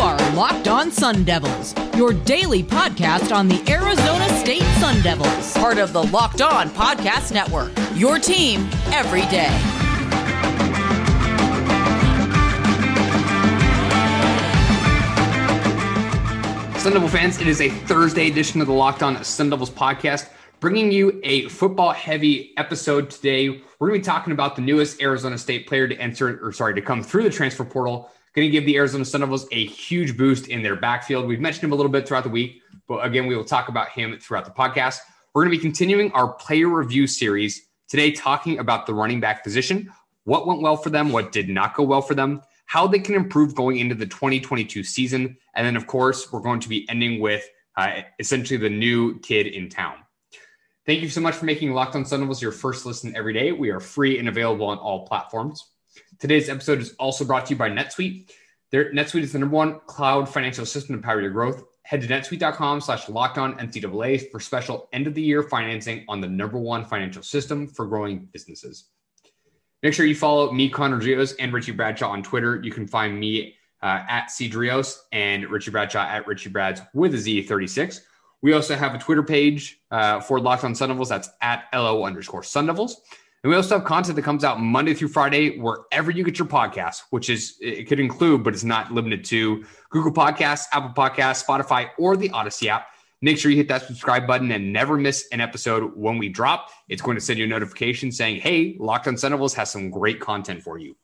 are Locked On Sun Devils, your daily podcast on the Arizona State Sun Devils, part of the Locked On Podcast Network. Your team every day. Sun Devil fans, it is a Thursday edition of the Locked On Sun Devils podcast, bringing you a football heavy episode today. We're going to be talking about the newest Arizona State player to enter, or sorry, to come through the transfer portal Going to give the Arizona Devils a huge boost in their backfield. We've mentioned him a little bit throughout the week, but again, we will talk about him throughout the podcast. We're going to be continuing our player review series today, talking about the running back position, what went well for them, what did not go well for them, how they can improve going into the 2022 season. And then, of course, we're going to be ending with uh, essentially the new kid in town. Thank you so much for making Locked on Sun Devils your first listen every day. We are free and available on all platforms. Today's episode is also brought to you by NetSuite. Their, NetSuite is the number one cloud financial system to power your growth. Head to netsuite.com slash locked on NCAA for special end of the year financing on the number one financial system for growing businesses. Make sure you follow me, Connor Drios, and Richie Bradshaw on Twitter. You can find me uh, at Drios and Richie Bradshaw at Richie Brads with a Z36. We also have a Twitter page uh, for Locked on Sun Devils. That's at LO underscore Sun Devils. And we also have content that comes out Monday through Friday, wherever you get your podcast, which is, it could include, but it's not limited to Google Podcasts, Apple Podcasts, Spotify, or the Odyssey app. Make sure you hit that subscribe button and never miss an episode when we drop. It's going to send you a notification saying, hey, Locked on Sun has some great content for you.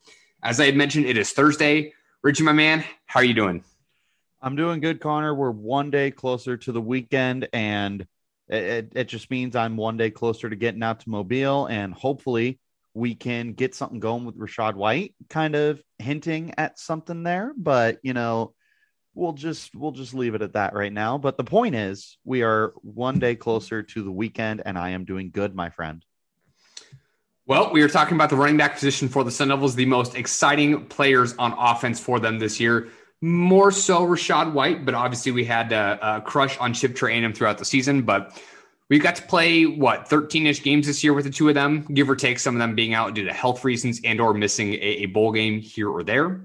As I had mentioned, it is Thursday. Richie, my man, how are you doing? I'm doing good, Connor. We're one day closer to the weekend, and it, it just means I'm one day closer to getting out to Mobile, and hopefully we can get something going with Rachaad White, kind of hinting at something there. But you know, we'll just we'll just leave it at that right now. But the point is, we are one day closer to the weekend, and I am doing good, my friend. Well, we are talking about the running back position for the Sun Devils, the most exciting players on offense for them this year. More so Rachaad White, but obviously we had a, a crush on Chip Trayanum throughout the season. But we got to play what 13ish games this year with the two of them, give or take some of them being out due to health reasons and or missing a, a bowl game here or there.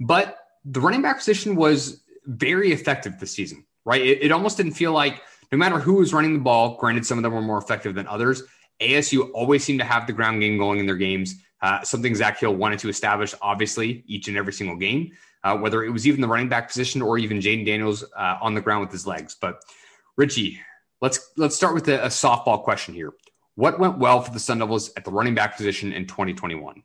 But the running back position was very effective this season, right? It, it almost didn't feel like no matter who was running the ball, granted some of them were more effective than others, ASU always seemed to have the ground game going in their games. Uh, something Zak Hill wanted to establish, obviously, each and every single game uh, whether it was even the running back position or even Jayden Daniels uh, on the ground with his legs. But Richie, let's let's start with a, a softball question here. What went well for the Sun Devils at the running back position in 2021?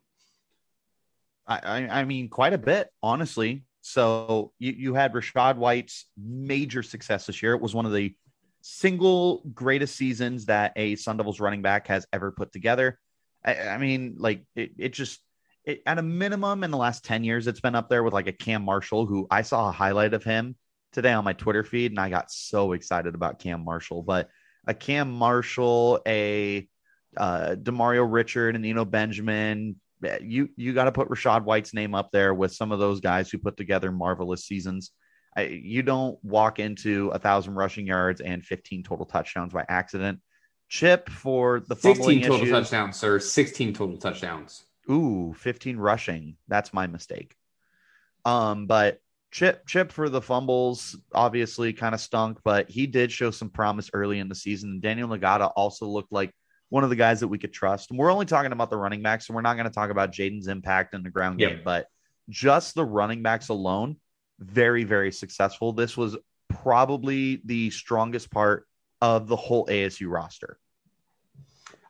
I, I mean, quite a bit, honestly. So you, you had Rachaad White's major success this year. It was one of the single greatest seasons that a Sun Devils running back has ever put together. I, I mean, like it, it just it, at a minimum in the last 10 years, it's been up there with like a Cam Marshall, who I saw a highlight of him today on my Twitter feed, and I got so excited about Cam Marshall. But a Cam Marshall, a uh, Demario Richard, and Eno Benjamin. You you got to put Rachaad White's name up there with some of those guys who put together marvelous seasons. I, you don't walk into a thousand rushing yards and 15 total touchdowns by accident. Chip for the 16 total issues. touchdowns, sir. 16 total touchdowns. Ooh, 15 rushing. That's my mistake. Um, but Chip Chip for the fumbles obviously kind of stunk, but he did show some promise early in the season. Daniel Ngata also looked like one of the guys that we could trust. And we're only talking about the running backs, and we're not going to talk about Jayden's impact in the ground yep. game, but just the running backs alone, very, very successful. This was probably the strongest part of the whole ASU roster.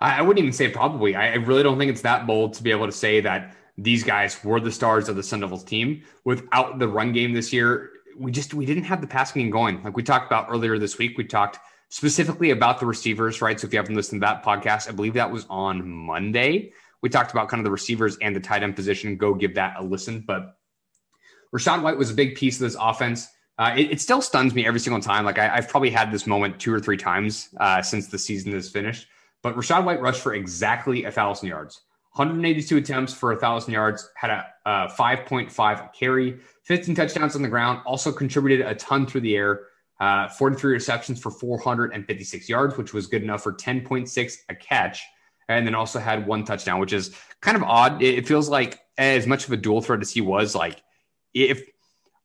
I, wouldn't even say probably. I, really don't think it's that bold to be able to say that these guys were the stars of the Sun Devils team. Without the run game this year, we just we didn't have the passing game going. Like we talked about earlier this week, we talked specifically about the receivers, right? So if you haven't listened to that podcast, I believe that was on Monday. We talked about kind of the receivers and the tight end position. Go give that a listen. But Rachaad White was a big piece of this offense. Uh, it, it, still stuns me every single time. Like I, have probably had this moment two or three times uh, since the season is finished. But Rachaad White rushed for exactly a thousand yards. 182 attempts for a thousand yards, had a, a 5.5 carry, 15 touchdowns on the ground, also contributed a ton through the air, uh, 43 receptions for 456 yards, which was good enough for 10.6 a catch, and then also had one touchdown, which is kind of odd. It, it feels like as much of a dual threat as he was, like if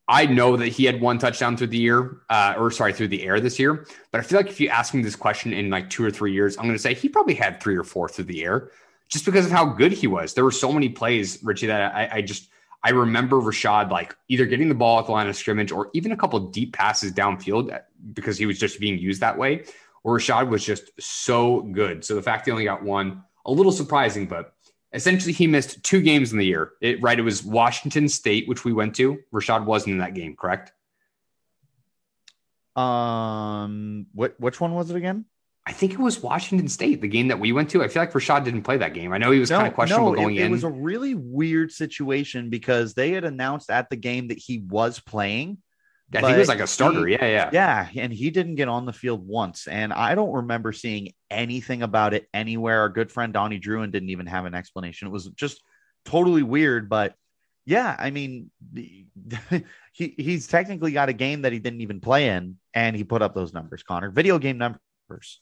I know that he had one touchdown through the year, uh, or sorry, through the air this year. But I feel like if you ask me this question in like two or three years, I'm going to say he probably had three or four through the air just because of how good he was. There were so many plays, Richie, that I, I just I remember Rachaad like either getting the ball at the line of scrimmage or even a couple deep passes downfield because he was just being used that way. Or Rachaad was just so good. So the fact he only got one, a little surprising, but essentially he missed two games in the year. It, right, it was Washington State, which we went to. Rachaad wasn't in that game, correct? Um, what which one was it again? I think it was Washington State, the game that we went to. I feel like Rachaad didn't play that game. I know he was no, kind of questionable no, going it, in. It was a really weird situation because they had announced at the game that he was playing. I think he was like a starter. He, yeah, yeah. Yeah. And he didn't get on the field once. And I don't remember seeing anything about it anywhere. Our good friend Donnie Druin didn't even have an explanation. It was just totally weird. But yeah, I mean, he he's technically got a game that he didn't even play in, and he put up those numbers, Connor. Video game numbers.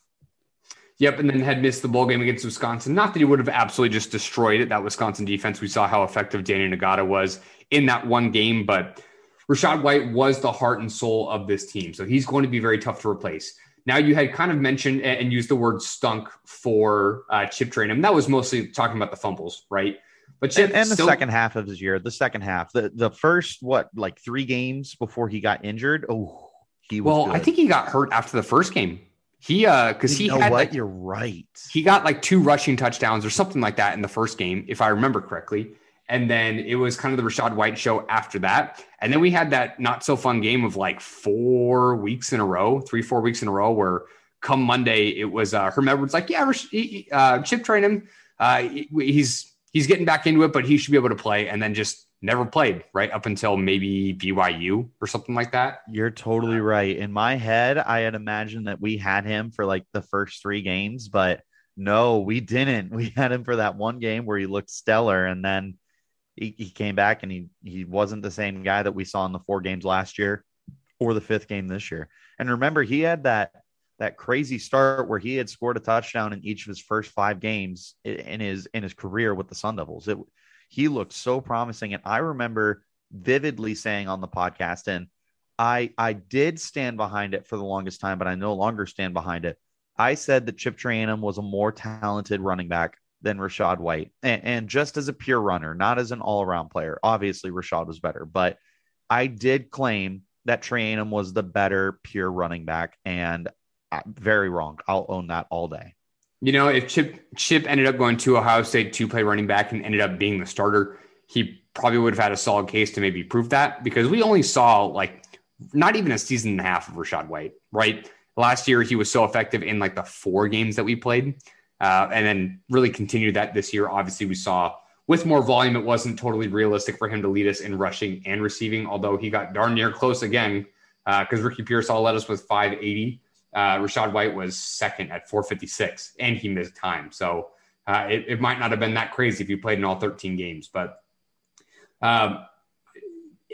Yep, and then had missed the bowl game against Wisconsin. Not that he would have absolutely just destroyed it. That Wisconsin defense, we saw how effective Danny Ngata was in that one game, but Rachaad White was the heart and soul of this team. So he's going to be very tough to replace. Now you had kind of mentioned and used the word stunk for uh, Chip Trayanum. That was mostly talking about the fumbles, right? But Chip and, and the still- second half of his year, the second half, the the first what like three games before he got injured. Oh, he was. Well, good. I think he got hurt after the first game. He uh because he know had what like, you're right. He got like two rushing touchdowns or something like that in the first game, if I remember correctly. And then it was kind of the Rachaad White show after that. And then we had that not so fun game of like four weeks in a row, three, four weeks in a row, where come Monday, it was uh, Herm Edwards like, yeah, uh, Chip Trayanum. Uh, he's he's getting back into it, but he should be able to play. And then just never played right up until maybe BYU or something like that. You're totally right. In my head, I had imagined that we had him for like the first three games, but no, we didn't. We had him for that one game where he looked stellar, and then he, he came back and he he wasn't the same guy that we saw in the four games last year or the fifth game this year. And remember, he had that that crazy start where he had scored a touchdown in each of his first five games in his in his career with the Sun Devils. It he looked so promising. And I remember vividly saying on the podcast, and I I did stand behind it for the longest time, but I no longer stand behind it. I said that Chip Trayanum was a more talented running back than Rachaad White. And, and just as a pure runner, not as an all-around player. Obviously, Rachaad was better, but I did claim that Trayanum was the better pure running back. And I'm very wrong. I'll own that all day. You know, if Chip Chip ended up going to Ohio State to play running back and ended up being the starter, he probably would have had a solid case to maybe prove that because we only saw like not even a season and a half of Rachaad White, right? Last year he was so effective in like the four games that we played, uh, and then really continued that this year. Obviously, we saw with more volume, it wasn't totally realistic for him to lead us in rushing and receiving, although he got darn near close again because uh, Ricky Pearsall led us with 580 uh, Rachaad White was second at 456, and he missed time. So uh, it, it, might not have been that crazy if he played in all 13 games, but um,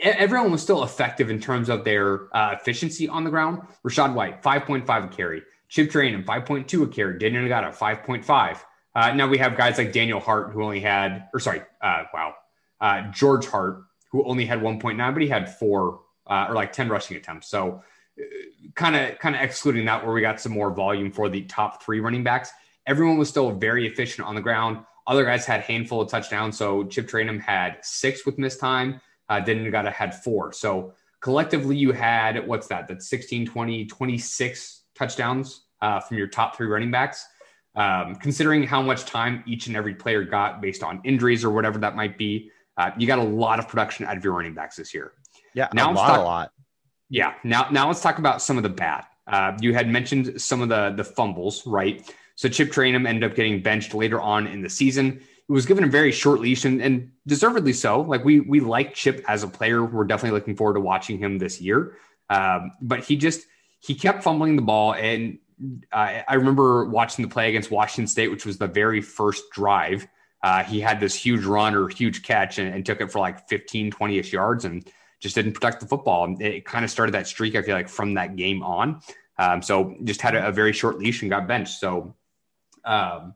everyone was still effective in terms of their uh, efficiency on the ground. Rachaad White, 5.5 a carry. Chip Trayanum, 5.2 a carry. Daniel Ngata, 5.5. Uh, now we have guys like Daniel Hart, who only had, or sorry, uh, wow, uh, George Hart, who only had 1.9, but he had four uh, or like 10 rushing attempts. So kind of kind of excluding that where we got some more volume for the top three running backs everyone was still very efficient on the ground other guys had handful of touchdowns so chip Trayanum had six with missed time uh, then Ngata had four so collectively you had what's that that's 16 20 26 touchdowns uh, from your top three running backs um, considering how much time each and every player got based on injuries or whatever that might be uh, you got a lot of production out of your running backs this year yeah now a lot, talk- a lot yeah. Now, now let's talk about some of the bad. Uh, you had mentioned some of the the fumbles, right? So Chip Trayanum ended up getting benched later on in the season. He was given a very short leash and, and deservedly so. Like we we like Chip as a player. We're definitely looking forward to watching him this year. Um, but he just he kept fumbling the ball, and uh, I remember watching the play against Washington State, which was the very first drive. Uh, he had this huge run or huge catch and, and took it for like 15, 20 ish yards. And just didn't protect the football. It kind of started that streak, I feel like, from that game on. Um, so just had a, a, very short leash and got benched. So um,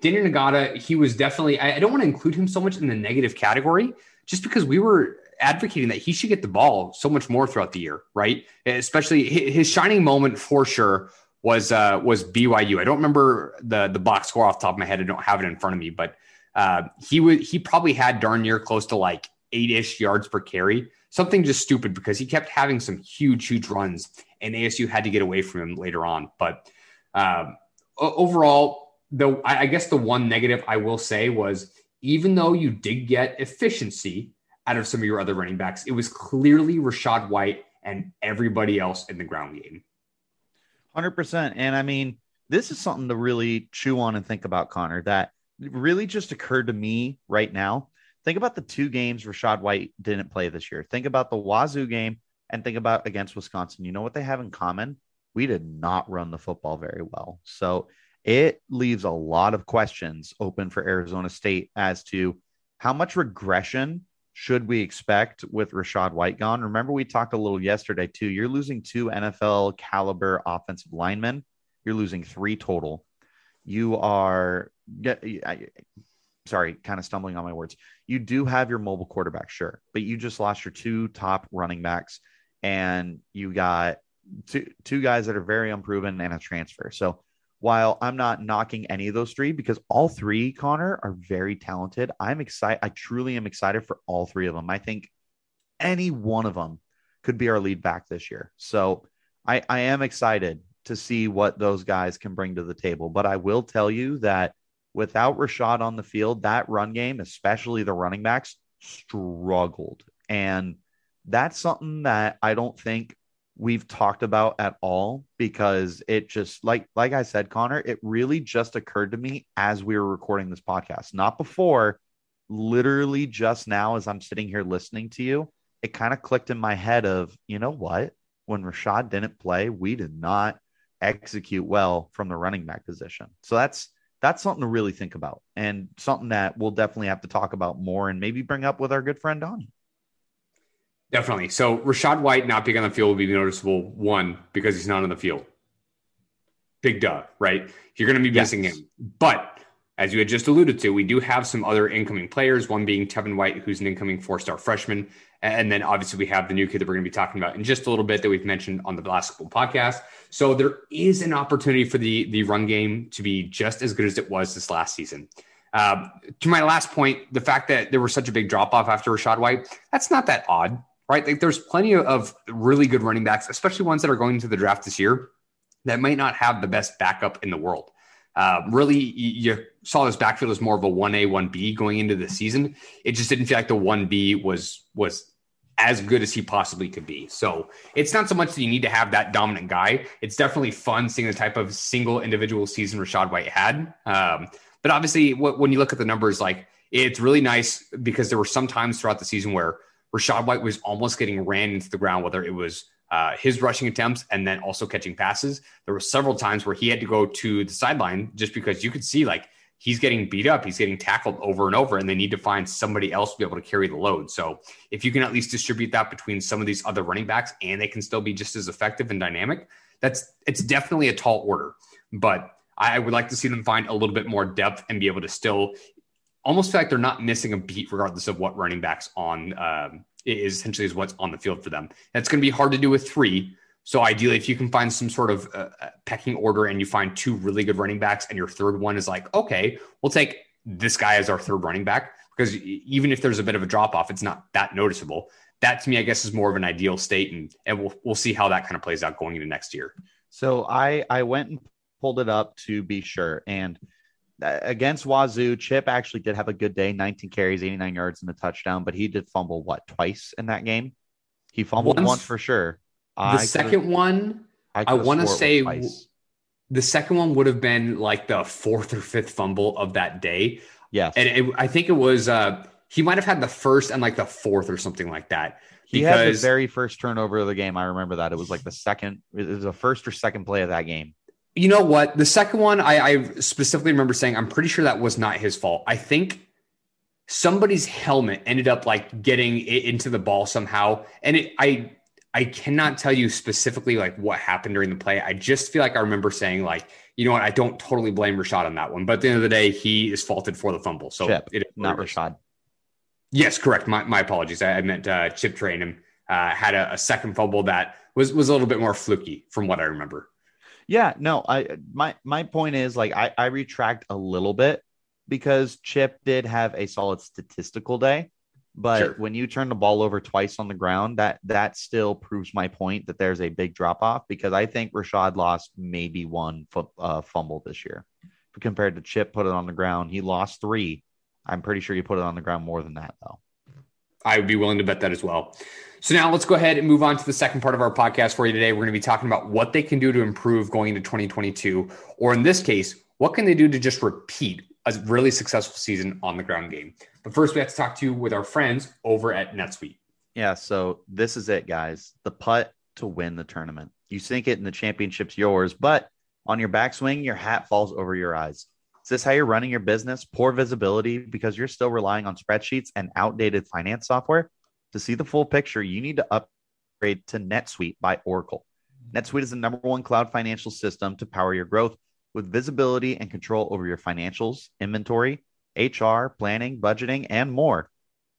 Daniel Ngata, he was definitely, I, I don't want to include him so much in the negative category just because we were, advocating that he should get the ball so much more throughout the year, right? Especially his shining moment for sure was uh, was BYU. I don't remember the the box score off the top of my head. I don't have it in front of me, but uh, he would he probably had darn near close to like eight ish yards per carry. Something just stupid because he kept having some huge huge runs, and ASU had to get away from him later on. But um, overall, the I guess the one negative I will say was even though you did get efficiency out of some of your other running backs, it was clearly Rachaad White and everybody else in the ground game. 100%. And I mean, this is something to really chew on and think about, Connor, that really just occurred to me right now. Think about the two games Rachaad White didn't play this year. Think about the Wazoo game and think about against Wisconsin. You know what they have in common? We did not run the football very well. So it leaves a lot of questions open for Arizona State as to how much regression should we expect with Rachaad White gone? Remember, we talked a little yesterday too. You're losing two NFL caliber offensive linemen. You're losing three total. You are, sorry, kind of stumbling on my words. You do have your mobile quarterback, sure, but you just lost your two top running backs, and you got two two guys that are very unproven and a transfer. So while I'm not knocking any of those three because all three, Connor, are very talented, I'm excited. I truly am excited for all three of them. I think any one of them could be our lead back this year. So I, I am excited to see what those guys can bring to the table. But I will tell you that without Rachaad on the field, that run game, especially the running backs, struggled. And that's something that I don't think we've talked about at all because it just like like I said Connor it really just occurred to me as we were recording this podcast. Not before literally just now as I'm sitting here listening to you it kind of clicked in my head of you know what? When Rachaad didn't play we did not execute well from the running back position. So that's that's something to really think about and something that we'll definitely have to talk about more and maybe bring up with our good friend Donnie Definitely. So Rachaad White not being on the field will be noticeable. One, because he's not on the field. Big duh, right? You're going to be missing yes. him. But as you had just alluded to, we do have some other incoming players, one being Tevin White, who's an incoming four star freshman. And then obviously we have the new kid that we're going to be talking about in just a little bit that we've mentioned on the last couple podcasts. So there is an opportunity for the, the run game to be just as good as it was this last season. Uh, to my last point, the fact that there was such a big drop off after Rachaad White, that's not that odd right? Like there's plenty of really good running backs, especially ones that are going to the draft this year that might not have the best backup in the world. Uh, really, you saw this backfield as more of a one A, one B going into the season. It just didn't feel like the one B was was as good as he possibly could be. So it's not so much that you need to have that dominant guy. It's definitely fun seeing the type of single individual season Rachaad White had. Um, but obviously, when you look at the numbers, like it's really nice because there were some times throughout the season where Rachaad White was almost getting ran into the ground, whether it was uh, his rushing attempts and then also catching passes. There were several times where he had to go to the sideline just because you could see like he's getting beat up, he's getting tackled over and over, and they need to find somebody else to be able to carry the load. So if you can at least distribute that between some of these other running backs and they can still be just as effective and dynamic, that's it's definitely a tall order. But I would like to see them find a little bit more depth and be able to still almost feel like they're not missing a beat regardless of what running backs on um, is essentially is what's on the field for them. That's going to be hard to do with three. So ideally, if you can find some sort of uh, uh, pecking order and you find two really good running backs, and your third one is like, okay, we'll take this guy as our third running back because even if there's a bit of a drop off, it's not that noticeable. That to me, I guess, is more of an ideal state, and and we'll we'll see how that kind of plays out going into next year. So I I went and pulled it up to be sure, and against Wazoo, Chip actually did have a good day 19 carries, 89 yards, and a touchdown, but he did fumble what twice in that game? He fumbled once, for sure. The I second one, I, I want to say the second one would have been like the fourth or fifth fumble of that day. Yes. And it, I think it was, uh, he might have had the first and like the fourth or something like that. He had the very first turnover of the game. I remember that. It was like the second, it was the first or second play of that game you know what? The second one, I, I specifically remember saying, I'm pretty sure that was not his fault. I think somebody's helmet ended up like getting it into the ball somehow. And it, I, I cannot tell you specifically like what happened during the play. I just feel like I remember saying like, you know what? I don't totally blame Rachaad on that one, but at the end of the day, he is faulted for the fumble. So Chip, it, not Rachaad. Yes, correct. My, my apologies. I, I meant uh, Chip Trayanum uh, had a, a, second fumble that was was a little bit more fluky from what I remember. Yeah, no, I my my point is like I, I retract a little bit because Chip did have a solid statistical day, but sure. when you turn the ball over twice on the ground, that that still proves my point that there's a big drop off because I think Rachaad lost maybe one uh, fumble this year compared to Chip put it on the ground. He lost three. I'm pretty sure he put it on the ground more than that though. I would be willing to bet that as well. So now let's go ahead and move on to the second part of our podcast for you today. We're going to be talking about what they can do to improve going into 2022, or in this case, what can they do to just repeat a really successful season on the ground game. But first, we have to talk to you with our friends over at NetSuite. Yeah, so this is it, guys. The putt to win the tournament. You sink it, and the championship's yours. But on your backswing, your hat falls over your eyes. Is this how you're running your business? Poor visibility because you're still relying on spreadsheets and outdated finance software? To see the full picture, you need to upgrade to NetSuite by Oracle. Mm-hmm. NetSuite is the number one cloud financial system to power your growth with visibility and control over your financials, inventory, HR, planning, budgeting, and more.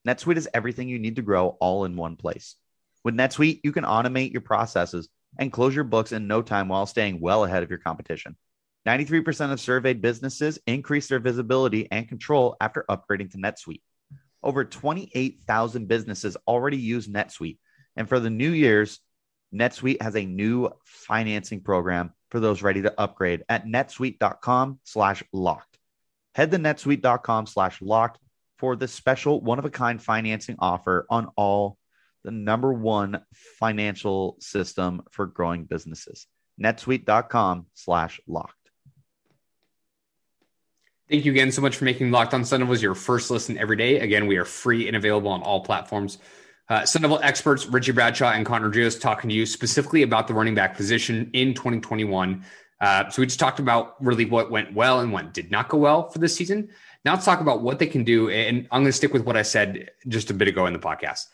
NetSuite is everything you need to grow all in one place. With NetSuite, you can automate your processes and close your books in no time while staying well ahead of your competition. 93% of surveyed businesses increase their visibility and control after upgrading to NetSuite. Over 28,000 businesses already use NetSuite. And for the new years, NetSuite has a new financing program for those ready to upgrade at netsuite.com slash locked. Head to netsuite.com slash locked for the special one of a kind financing offer on all the number one financial system for growing businesses. netsuite.com slash locked. Thank you again so much for making Locked on Devils your first listen every day. Again, we are free and available on all platforms. Uh, Devil experts Richie Bradshaw and Connor Rios talking to you specifically about the running back position in 2021. Uh, so we just talked about really what went well and what did not go well for this season. Now let's talk about what they can do. And I'm going to stick with what I said just a bit ago in the podcast.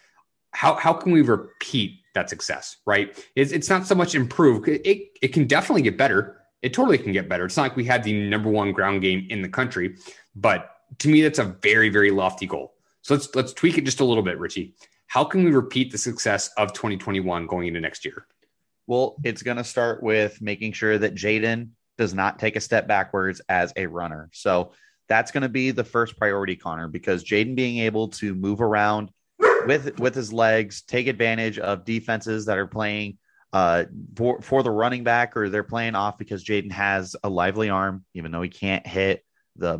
How, how can we repeat that success, right? It's, it's not so much improve. It, it can definitely get better. It totally can get better. It's not like we had the number one ground game in the country, but to me, that's a very, very lofty goal. So let's let's tweak it just a little bit, Richie. How can we repeat the success of 2021 going into next year? Well, it's going to start with making sure that Jayden does not take a step backwards as a runner. So that's going to be the first priority, Connor, because Jayden being able to move around with with his legs, take advantage of defenses that are playing uh, for for the running back or they're playing off because Jayden has a lively arm, even though he can't hit the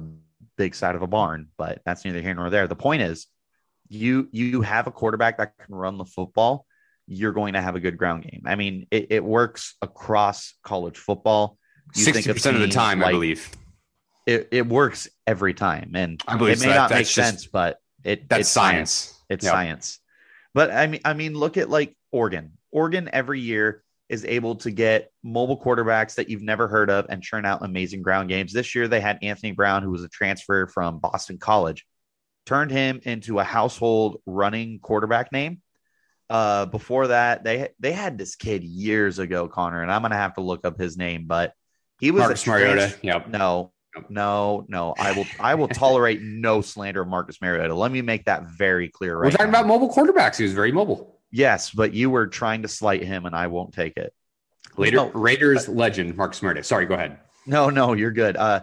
big side of a barn. But that's neither here nor there. The point is, you you have a quarterback that can run the football, you're going to have a good ground game. I mean, it, it works across college football. Sixty percent of the time, like, I believe. It, it works every time, and I believe it may so. not make just, sense, but it that's it's science. science. It's yep. science. But I mean, I mean, look at like Oregon. Oregon every year is able to get mobile quarterbacks that you've never heard of and churn out amazing ground games. This year they had Anthony Brown, who was a transfer from Boston College turned him into a household running quarterback name. Uh, before that, they they had this kid years ago, Connor, and I'm gonna have to look up his name, but he was Marcus Mariota. Yep. No, no, no. I will I will tolerate no slander of Marcus Mariota. Let me make that very clear. Right We're talking now. about mobile quarterbacks. He was very mobile. Yes, but you were trying to slight him, and I won't take it. Later, no, Raiders legend Mark Mariota. Sorry, go ahead. No, no, you're good. Uh,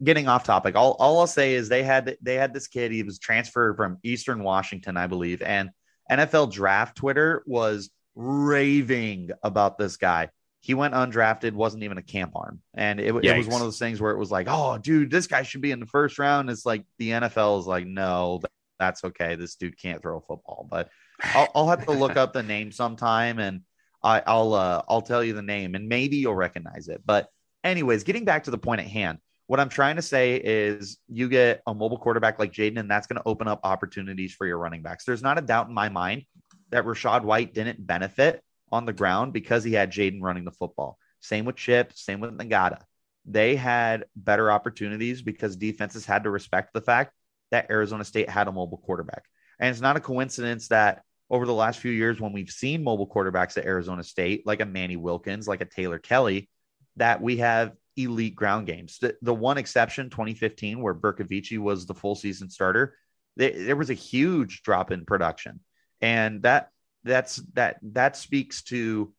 getting off topic, all, all I'll say is they had they had this kid. He was transferred from Eastern Washington, I believe, and NFL Draft Twitter was raving about this guy. He went undrafted, wasn't even a camp arm, and it, it was one of those things where it was like, "Oh, dude, this guy should be in the first round." It's like the NFL is like, "No, that's okay. This dude can't throw a football." But I'll, I'll have to look up the name sometime, and I, will uh, I'll tell you the name, and maybe you'll recognize it. But anyways, getting back to the point at hand, what I'm trying to say is you get a mobile quarterback like Jayden, and that's going to open up opportunities for your running backs. There's not a doubt in my mind that Rachaad White didn't benefit on the ground because he had Jayden running the football. Same with Chip, same with Ngata. They had better opportunities because defenses had to respect the fact that Arizona State had a mobile quarterback. And it's not a coincidence that over the last few years, when we've seen mobile quarterbacks at Arizona State, like a Manny Wilkins, like a Taylor Kelly, that we have elite ground games. The, the one exception, 2015, where Bercovich was the full season starter, there, there was a huge drop in production, and that that's that that speaks to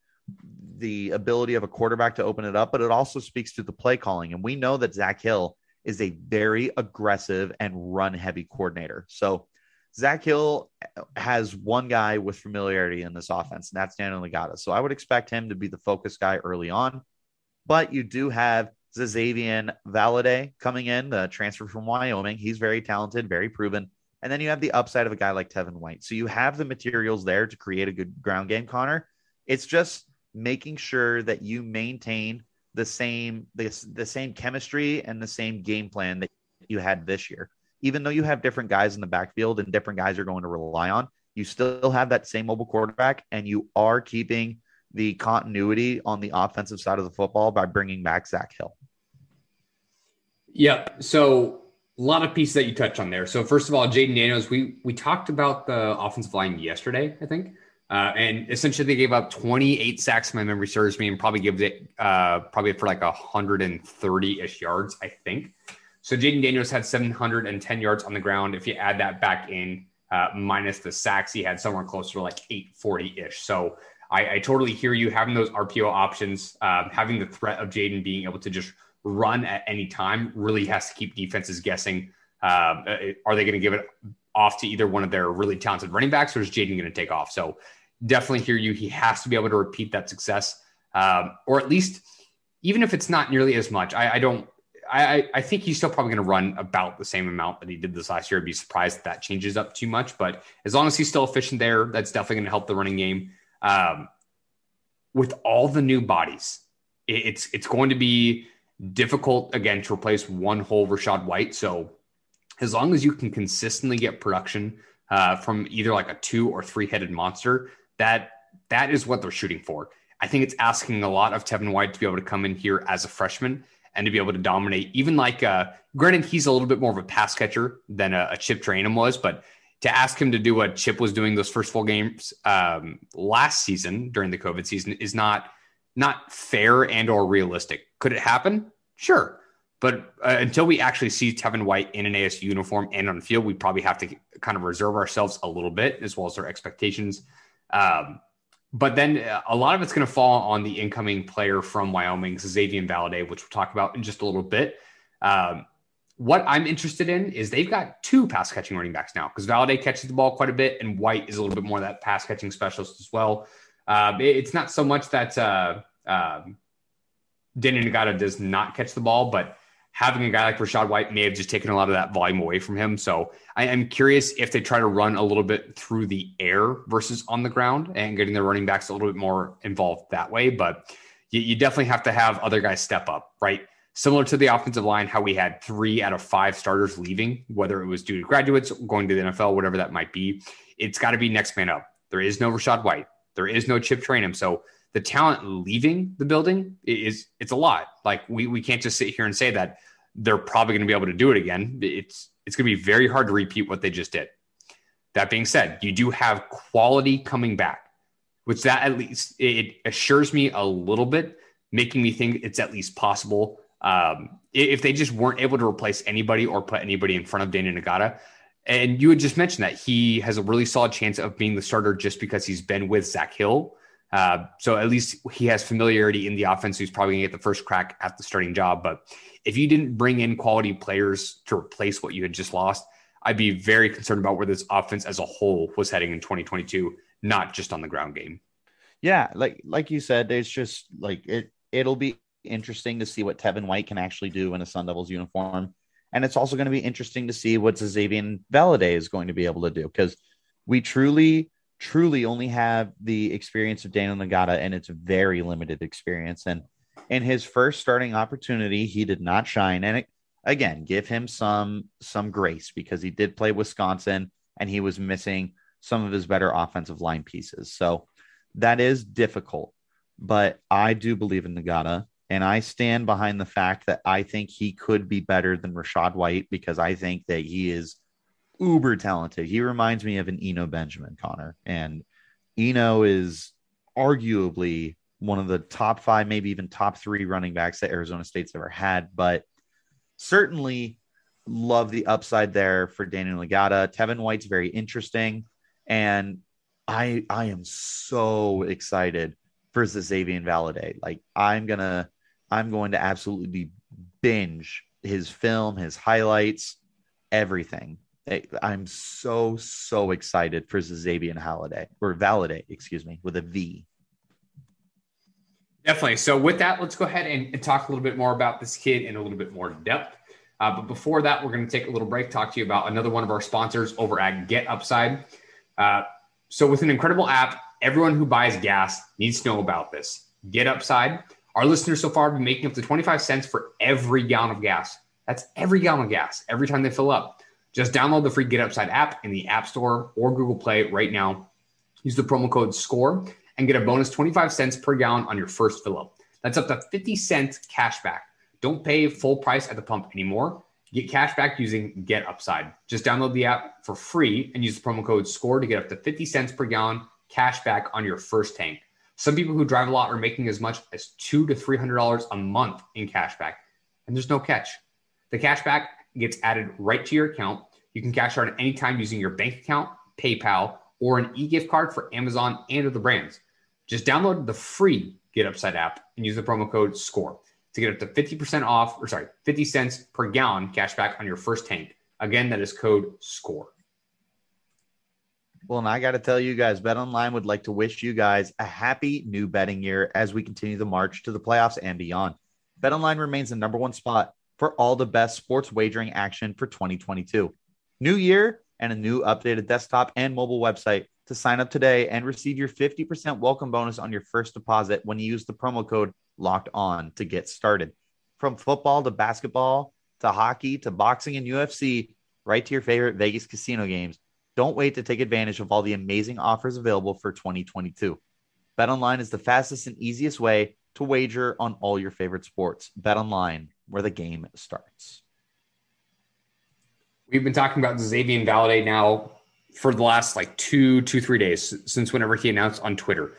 the ability of a quarterback to open it up, but it also speaks to the play calling. And we know that Zak Hill is a very aggressive and run heavy coordinator. So Zak Hill has one guy with familiarity in this offense, and that's Daniel Ngata. So I would expect him to be the focus guy early on. But you do have Xazavian Valladay coming in, the transfer from Wyoming. He's very talented, very proven. And then you have the upside of a guy like Tevin White. So you have the materials there to create a good ground game, Connor. It's just making sure that you maintain the same the, the same chemistry and the same game plan that you had this year. Even though you have different guys in the backfield and different guys are going to rely on, you still have that same mobile quarterback and you are keeping the continuity on the offensive side of the football by bringing back Zak Hill. Yeah. So a lot of pieces that you touched on there. So first of all, Jayden Daniels, we we talked about the offensive line yesterday, I think. Uh, and essentially, they gave up 28 sacks. My memory serves me, and probably give it uh, probably for like 130 ish yards, I think. So Jayden Daniels had 710 yards on the ground. If you add that back in, uh, minus the sacks, he had somewhere closer to like 840 ish. So I, I, totally hear you having those RPO options, um, having the threat of Jayden being able to just run at any time really has to keep defenses guessing. Um, uh, are they going to give it off to either one of their really talented running backs, or is Jayden going to take off? So definitely hear you. He has to be able to repeat that success, um, or at least, even if it's not nearly as much. I, I don't. I, I think he's still probably going to run about the same amount that he did this last year. I'd be surprised if that changes up too much. But as long as he's still efficient there, that's definitely going to help the running game. Um, with all the new bodies, it's it's going to be difficult again to replace one whole Rachaad White. So as long as you can consistently get production uh, from either like a two or three headed monster, that that is what they're shooting for. I think it's asking a lot of Tevin White to be able to come in here as a freshman and to be able to dominate. Even like, uh, granted, he's a little bit more of a pass catcher than a, a Chip Trayanum was, but to ask him to do what Chip was doing those first four games um, last season during the COVID season is not not fair and or realistic. Could it happen? Sure. But uh, until we actually see Tevin White in an ASU uniform and on the field, we probably have to kind of reserve ourselves a little bit as well as our expectations. Um, but then uh, a lot of it's going to fall on the incoming player from Wyoming, Xavier Valladay, which we'll talk about in just a little bit. Um, what I'm interested in is they've got two pass catching running backs now because Valladay catches the ball quite a bit, and White is a little bit more of that pass catching specialist as well. Uh, it, it's not so much that uh, um, Danny Ngata does not catch the ball, but having a guy like Rachaad White may have just taken a lot of that volume away from him. So I am curious if they try to run a little bit through the air versus on the ground and getting their running backs a little bit more involved that way. But you, you definitely have to have other guys step up, right? Similar to the offensive line, how we had three out of five starters leaving, whether it was due to graduates going to the NFL, whatever that might be. It's got to be next man up. There is no Rachaad White. There is no Chip Trayanum. So the talent leaving the building is it's a lot. Like we we can't just sit here and say that they're probably going to be able to do it again. It's it's going to be very hard to repeat what they just did. That being said, you do have quality coming back, which that at least it assures me a little bit, making me think it's at least possible. Um, if they just weren't able to replace anybody or put anybody in front of Daniel Ngata, and you had just mentioned that he has a really solid chance of being the starter just because he's been with Zak Hill. Uh, so at least he has familiarity in the offense. He's probably going to get the first crack at the starting job. But if you didn't bring in quality players to replace what you had just lost, I'd be very concerned about where this offense as a whole was heading in 2022, not just on the ground game. Yeah, like like you said, it's just like it. It'll be interesting to see what Tevin White can actually do in a Sun Devils uniform, and it's also going to be interesting to see what Xavier Valladay is going to be able to do because we truly truly only have the experience of Daniel Ngata, and it's very limited experience. And in his first starting opportunity, he did not shine. And it, again, give him some some grace because he did play Wisconsin and he was missing some of his better offensive line pieces. So that is difficult. But I do believe in Ngata. And I stand behind the fact that I think he could be better than Rachaad White because I think that he is uber talented. He reminds me of an Eno Benjamin Connor, and Eno is arguably one of the top five, maybe even top three running backs that Arizona State's ever had. But certainly, love the upside there for Daniel Ngata. Tevin White's very interesting. And I I am so excited for Xazavian Valladay. Like I'm gonna I'm going to absolutely binge his film, his highlights, everything. I'm so so excited for Xazavian Holiday or Valladay, excuse me, with a V. Definitely. So with that, let's go ahead and, and talk a little bit more about this kid in a little bit more depth. Uh, but before that, we're going to take a little break, talk to you about another one of our sponsors over at Get Upside. Uh, so with an incredible app, everyone who buys gas needs to know about this. Get Upside. Our listeners so far have been making up to 25 cents for every gallon of gas. That's every gallon of gas every time they fill up. Just download the free Get Upside app in the App Store or Google Play right now. Use the promo code SCORE and get a bonus 25 cents per gallon on your first fill up. That's up to 50 cents cash back. Don't pay full price at the pump anymore. Get cash back using Get Upside. Just download the app for free and use the promo code SCORE to get up to 50 cents per gallon cash back on your first tank. Some people who drive a lot are making as much as two to three hundred dollars a month in cash back, and there's no catch. The cash back gets added right to your account. You can cash out at any time using your bank account, PayPal, or an e-gift card for Amazon and other brands. Just download the free Get Upside app and use the promo code SCORE to get up to 50% off, or sorry, 50 cents per gallon cash back on your first tank. Again, that is code SCORE. Well, and I got to tell you guys, Bet Online would like to wish you guys a happy new betting year as we continue the march to the playoffs and beyond. Bet Online remains the number one spot for all the best sports wagering action for 2022. New year and a new updated desktop and mobile website to sign up today and receive your 50% welcome bonus on your first deposit when you use the promo code locked on to get started. From football to basketball to hockey to boxing and UFC, right to your favorite Vegas casino games. Don't wait to take advantage of all the amazing offers available for 2022. BetOnline is the fastest and easiest way to wager on all your favorite sports. Bet online, where the game starts. We've been talking about Xavier Valladay now for the last like two, two, three days since whenever he announced on Twitter.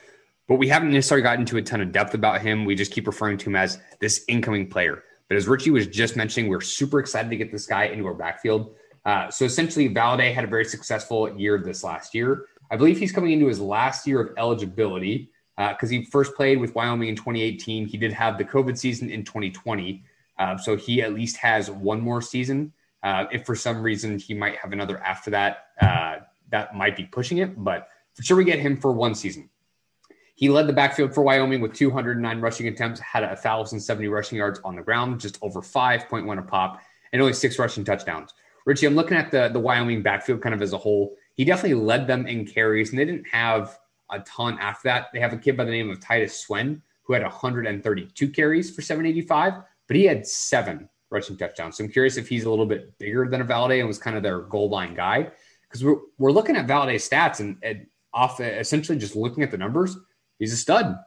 But we haven't necessarily gotten into a ton of depth about him. We just keep referring to him as this incoming player. But as Richie was just mentioning, we're super excited to get this guy into our backfield. Uh, so essentially, Valladay had a very successful year this last year. I believe he's coming into his last year of eligibility because uh, he first played with Wyoming in 2018. He did have the COVID season in 2020. Uh, so he at least has one more season. Uh, if for some reason he might have another after that, uh, that might be pushing it. But for sure, we get him for one season. He led the backfield for Wyoming with 209 rushing attempts, had 1,070 rushing yards on the ground, just over 5.1 a pop, and only six rushing touchdowns. Richie, I'm looking at the, the Wyoming backfield kind of as a whole. He definitely led them in carries, and they didn't have a ton after that. They have a kid by the name of Titus Swen who had 132 carries for 785, but he had seven rushing touchdowns. So I'm curious if he's a little bit bigger than a Valladay and was kind of their goal line guy. Because we're, we're looking at Valladay's stats and, and off essentially just looking at the numbers, he's a stud.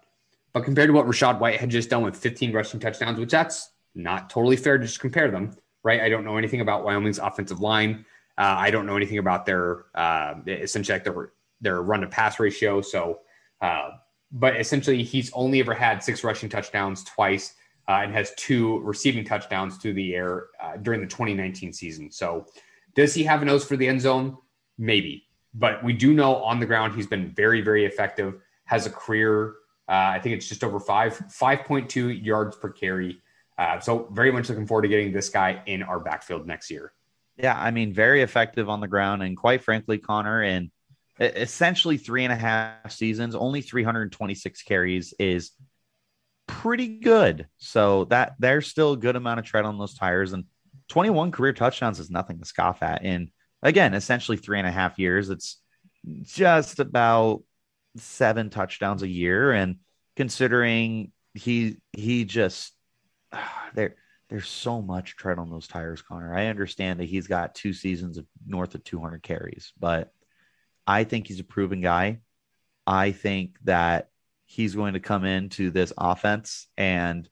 But compared to what Rachaad White had just done with 15 rushing touchdowns, which that's not totally fair to just compare them, right? I don't know anything about Wyoming's offensive line. Uh, I don't know anything about their uh, essentially like their their run to pass ratio. So, uh, but essentially, he's only ever had six rushing touchdowns twice uh, and has two receiving touchdowns through the air uh, during the 2019 season. So, does he have a nose for the end zone? Maybe, but we do know on the ground he's been very, very effective has a career. Uh, I think it's just over five, 5.2 yards per carry. Uh, so very much looking forward to getting this guy in our backfield next year. Yeah, I mean, very effective on the ground, and quite frankly, Connor, in essentially three and a half seasons, only 326 carries is pretty good. So that there's still a good amount of tread on those tires, and 21 career touchdowns is nothing to scoff at. And again, essentially three and a half years, it's just about seven touchdowns a year. And considering he he just there there's so much tread on those tires, Connor. I understand that he's got two seasons of north of 200 carries, but I think he's a proven guy. I think that he's going to come into this offense and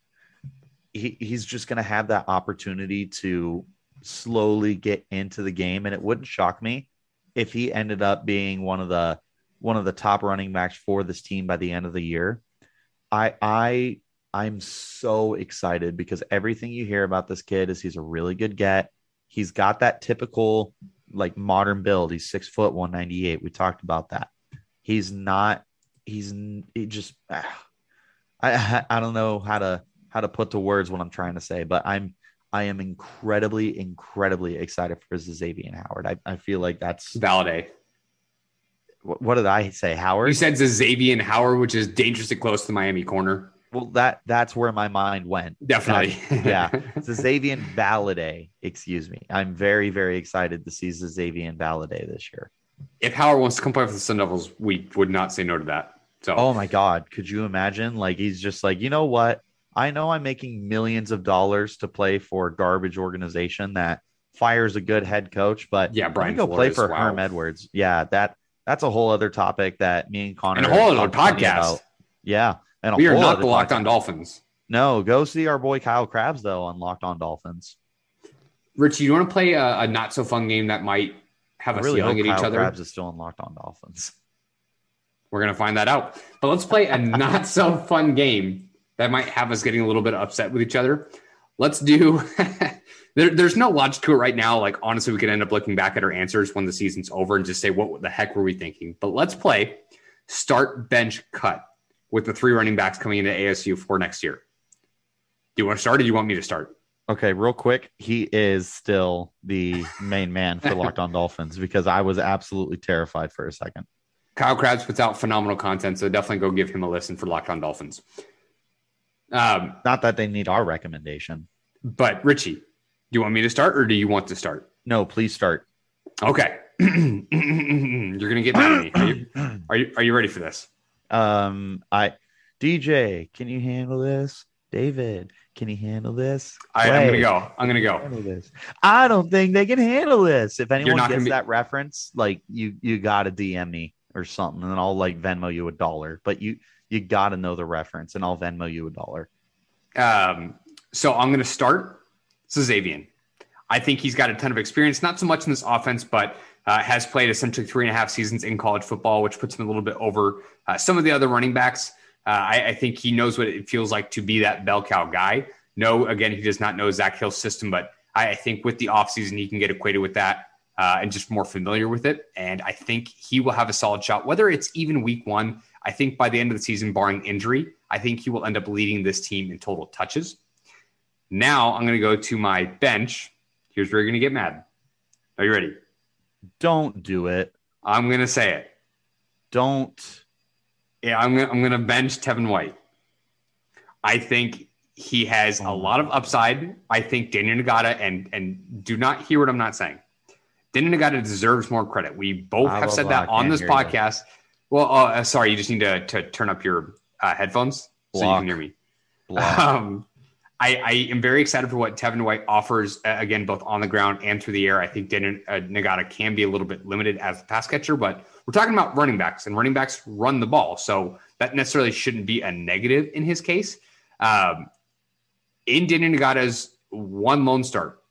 he, he's just going to have that opportunity to slowly get into the game. And it wouldn't shock me if he ended up being one of the one of the top running backs for this team by the end of the year. I I I'm so excited because everything you hear about this kid is he's a really good get. He's got that typical like modern build. He's six foot, 198. We talked about that. He's not, he's he just, ah, I, I don't know how to, how to put to words what I'm trying to say, but I'm, I am incredibly, incredibly excited for Xavier Howard. I, I feel like that's validate. What, what, did I say, Howard? You said Xavier Howard, which is dangerously close to Miami corner. Well, that that's where my mind went. Definitely. Yeah. Xavier Valladay, excuse me. I'm very, very excited to see the Xavier Valladay this year. If Howard wants to come play for the Sun Devils, we would not say no to that. So Oh my God. Could you imagine? Like he's just like, you know what? I know I'm making millions of dollars to play for a garbage organization that fires a good head coach, but yeah, Brian go Flores, play for wow. Herm Edwards. Yeah, that that's a whole other topic that me and Connor and a whole other podcast. About. Yeah, and we are not the Locked On Dolphins. No, go see our boy Kyle Krabs though on Locked On Dolphins. Richie, you want to play a, a, not so fun game that might have I us really yelling at Kyle each other? Krabs is still on Locked On Dolphins. We're gonna find that out. But let's play a not so fun game that might have us getting a little bit upset with each other. Let's do. there, there's no logic to it right now. Like honestly, we could end up looking back at our answers when the season's over and just say, "What the heck were we thinking?" But let's play start bench cut with the three running backs coming into ASU for next year. Do you want to start or do you want me to start? Okay, real quick. He is still the main man for Locked On Dolphins because I was absolutely terrified for a second. Kyle Krabs puts out phenomenal content, so definitely go give him a listen for Locked On Dolphins. Um, Not that they need our recommendation. but Richie, do you want me to start or do you want to start? No, please start. Okay. You're gonna get mad at me. Are you, are you are you ready for this? Um, I DJ, can you handle this? David, can you handle this? I, I'm gonna go. I'm gonna go. this. I don't think they can handle this. If anyone gets be- that reference, like you, you gotta DM me or something, and I'll like Venmo you a dollar. But you, you gotta know the reference, and I'll Venmo you a dollar. Um, so I'm gonna start. So Xavier. I think he's got a ton of experience, not so much in this offense, but uh, has played essentially three and a half seasons in college football, which puts him a little bit over uh, some of the other running backs. Uh, I, I think he knows what it feels like to be that bell cow guy. No, again, he does not know Zach Hill's system, but I, I think with the offseason, he can get acquainted with that uh, and just more familiar with it. And I think he will have a solid shot, whether it's even week one. I think by the end of the season, barring injury, I think he will end up leading this team in total touches. Now I'm going to go to my bench. Here's where you're going to get mad. Are you ready? Don't do it. I'm going to say it. Don't. Yeah, I'm gonna, I'm going to bench Tevin White. I think he has a lot of upside. I think Daniel Nagata and and do not hear what I'm not saying. Daniel Nagata deserves more credit. We both have said that on this hear you. podcast. Well, uh, sorry, you just need to, to turn up your uh, headphones so you can hear me. Um, I, I am very excited for what Tevin White offers, uh, again, both on the ground and through the air. I think Daniel uh, Nagata can be a little bit limited as a pass catcher, but we're talking about running backs, and running backs run the ball. So that necessarily shouldn't be a negative in his case. Um, in Daniel Nagata's one lone start,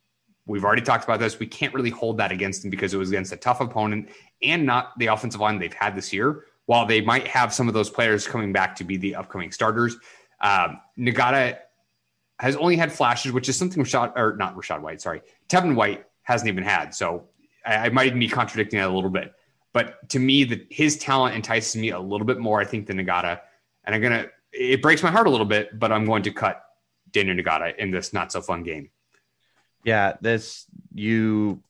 we've already talked about this. We can't really hold that against him because it was against a tough opponent and not the offensive line they've had this year. While they might have some of those players coming back to be the upcoming starters, um, Nagata has only had flashes, which is something Rashad or not Rashad White, sorry, Tevin White hasn't even had. So I, I might even be contradicting that a little bit. But to me, that his talent entices me a little bit more, I think, than Nagata. And I'm gonna it breaks my heart a little bit, but I'm going to cut Daniel Nagata in this not so fun game. Yeah, this you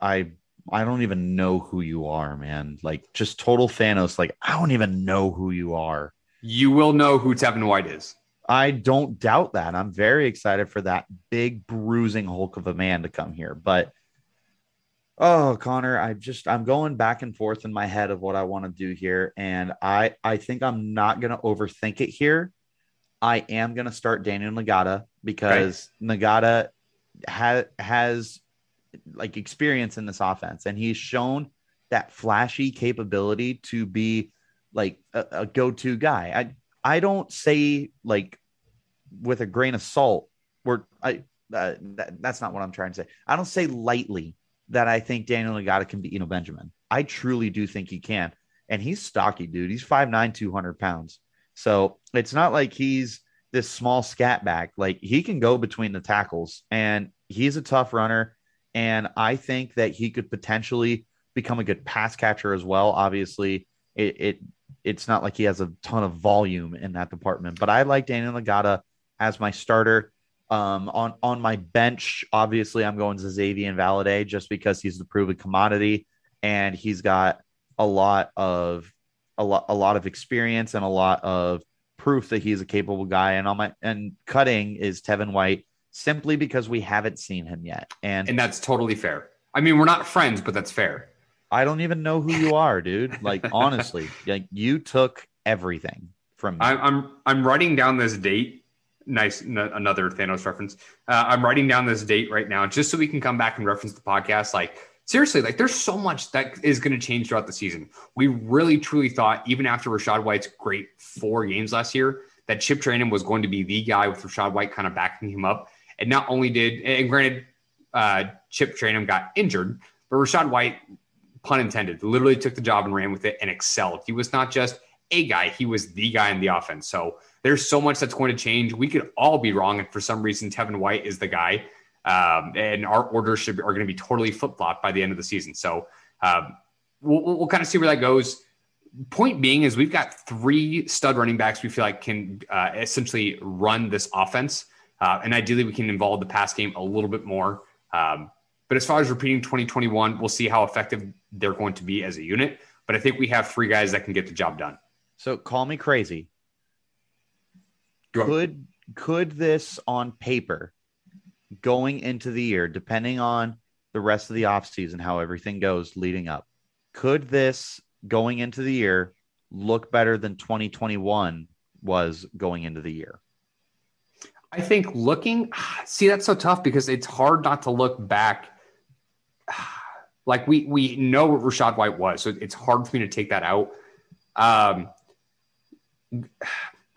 I I don't even know who you are, man. Like just total Thanos, like I don't even know who you are. You will know who Tevin White is. I don't doubt that. I'm very excited for that big bruising Hulk of a man to come here. But oh, Connor, I just I'm going back and forth in my head of what I want to do here, and I I think I'm not gonna overthink it here. I am gonna start Daniel Nagata because Nagata has has like experience in this offense, and he's shown that flashy capability to be like a, a go-to guy. I I don't say like with a grain of salt. Where I uh, that, that's not what I'm trying to say. I don't say lightly that I think Daniel Nagata can beat Eno Benjamin. I truly do think he can, and he's stocky, dude. He's 5'9", 200 pounds. So it's not like he's this small scat back. Like he can go between the tackles, and he's a tough runner. And I think that he could potentially become a good pass catcher as well. Obviously, it, it it's not like he has a ton of volume in that department, but I like Daniel Ngata as my starter. Um, on on my bench, obviously, I'm going to Xazavian Valladay just because he's the proven commodity and he's got a lot of a lot a lot of experience and a lot of proof that he's a capable guy. And on my and cutting is Tevin White simply because we haven't seen him yet. And and that's totally fair. I mean, we're not friends, but that's fair. I don't even know who you are, dude. Like honestly, like you took everything from me. I'm I'm, I'm writing down this date. Nice, n- another Thanos reference. Uh, I'm writing down this date right now just so we can come back and reference the podcast. Like seriously, like there's so much that is going to change throughout the season. We really truly thought, even after Rashad White's great four games last year, that Chip Trayanum was going to be the guy with Rashad White kind of backing him up. And not only did, and granted, uh, Chip Trayanum got injured, but Rashad White, pun intended, literally took the job and ran with it and excelled. He was not just a guy, he was the guy in the offense. So there's so much that's going to change. We could all be wrong. And for some reason, Tevin White is the guy. Um, and our orders should, be, are going to be totally flip flop by the end of the season. So um, we'll, we'll kind of see where that goes. Point being is we've got three stud running backs we feel like can uh, essentially run this offense. Uh, and ideally, we can involve the pass game a little bit more. Um, but as far as repeating 2021, we'll see how effective they're going to be as a unit. But I think we have three guys that can get the job done. So call me crazy. Could could this on paper going into the year, depending on the rest of the offseason, how everything goes leading up, could this going into the year look better than 2021 was going into the year? I think looking, see, that's so tough because it's hard not to look back. Like we we know what Rashad White was, so it's hard for me to take that out. Um,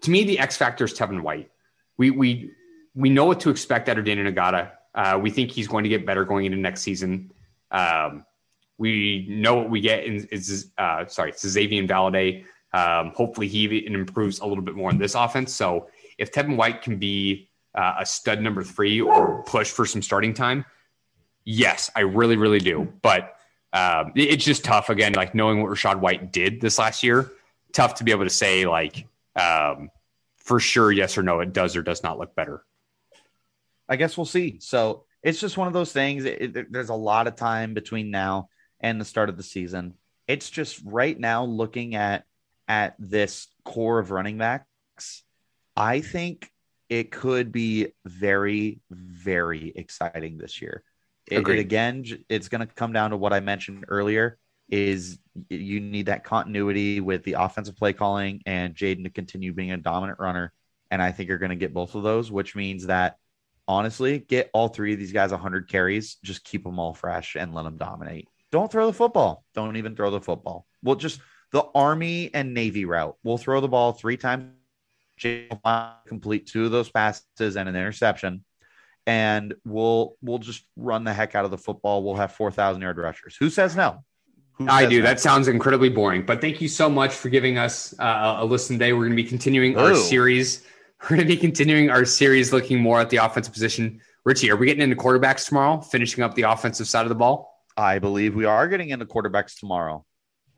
to me, the X factor is Tevin White. We we we know what to expect out of Daniel Nagata. Uh, we think he's going to get better going into next season. Um, we know what we get in is uh, sorry, it's Xazavian Valladay. Um, hopefully, he improves a little bit more in this offense. So, if Tevin White can be uh, a stud number three or push for some starting time, yes, I really, really do. But um, it's just tough again, like knowing what Rashad White did this last year. Tough to be able to say like um, for sure, yes or no, it does or does not look better. I guess we'll see. So it's just one of those things. It, it, there's a lot of time between now and the start of the season. It's just right now looking at at this core of running backs. I think it could be very, very exciting this year. It, it, again, it's going to come down to what I mentioned earlier: is you need that continuity with the offensive play calling and Jaden to continue being a dominant runner. And I think you're going to get both of those, which means that honestly, get all three of these guys 100 carries, just keep them all fresh and let them dominate. Don't throw the football. Don't even throw the football. We'll just the Army and Navy route. We'll throw the ball three times, complete two of those passes and an interception, and we'll we'll just run the heck out of the football. We'll have 4,000 yard rushers. Who says no? Who I do. That sounds incredibly boring, but thank you so much for giving us uh, a listen today. We're going to be continuing Ooh. our series we're going to be continuing our series looking more at the offensive position. Richie, are we getting into quarterbacks tomorrow, finishing up the offensive side of the ball? I believe we are getting into quarterbacks tomorrow.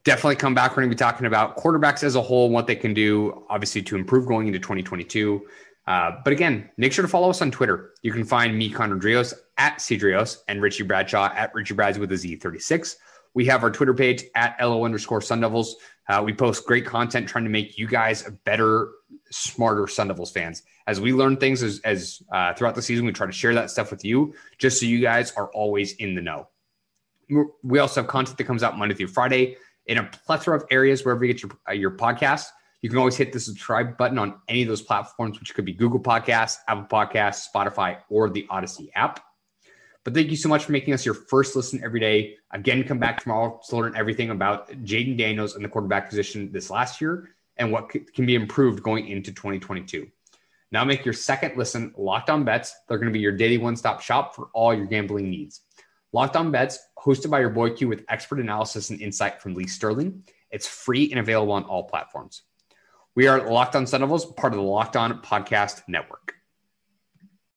Definitely come back. We're going to be talking about quarterbacks as a whole, what they can do, obviously, to improve going into 2022. Uh, but again, make sure to follow us on Twitter. You can find me, Connor Drios, at Cedrios, and Richie Bradshaw at Richie Brads with a Z36. We have our Twitter page at LO underscore Sun Devils. Uh, we post great content trying to make you guys better smarter Sun Devils fans. As we learn things as, as uh, throughout the season, we try to share that stuff with you just so you guys are always in the know. We also have content that comes out Monday through Friday in a plethora of areas wherever you get your, uh, your podcast. You can always hit the subscribe button on any of those platforms, which could be Google Podcasts, Apple Podcasts, Spotify, or the Odyssey app. But thank you so much for making us your first listen every day. Again, come back tomorrow to learn everything about Jaden Daniels and the quarterback position this last year and what can be improved going into 2022. Now make your second listen Locked On Bets. They're going to be your daily one-stop shop for all your gambling needs. Locked On Bets, hosted by your boy Q with expert analysis and insight from Lee Sterling. It's free and available on all platforms. We are Locked On Sun Devils, part of the Locked On Podcast Network.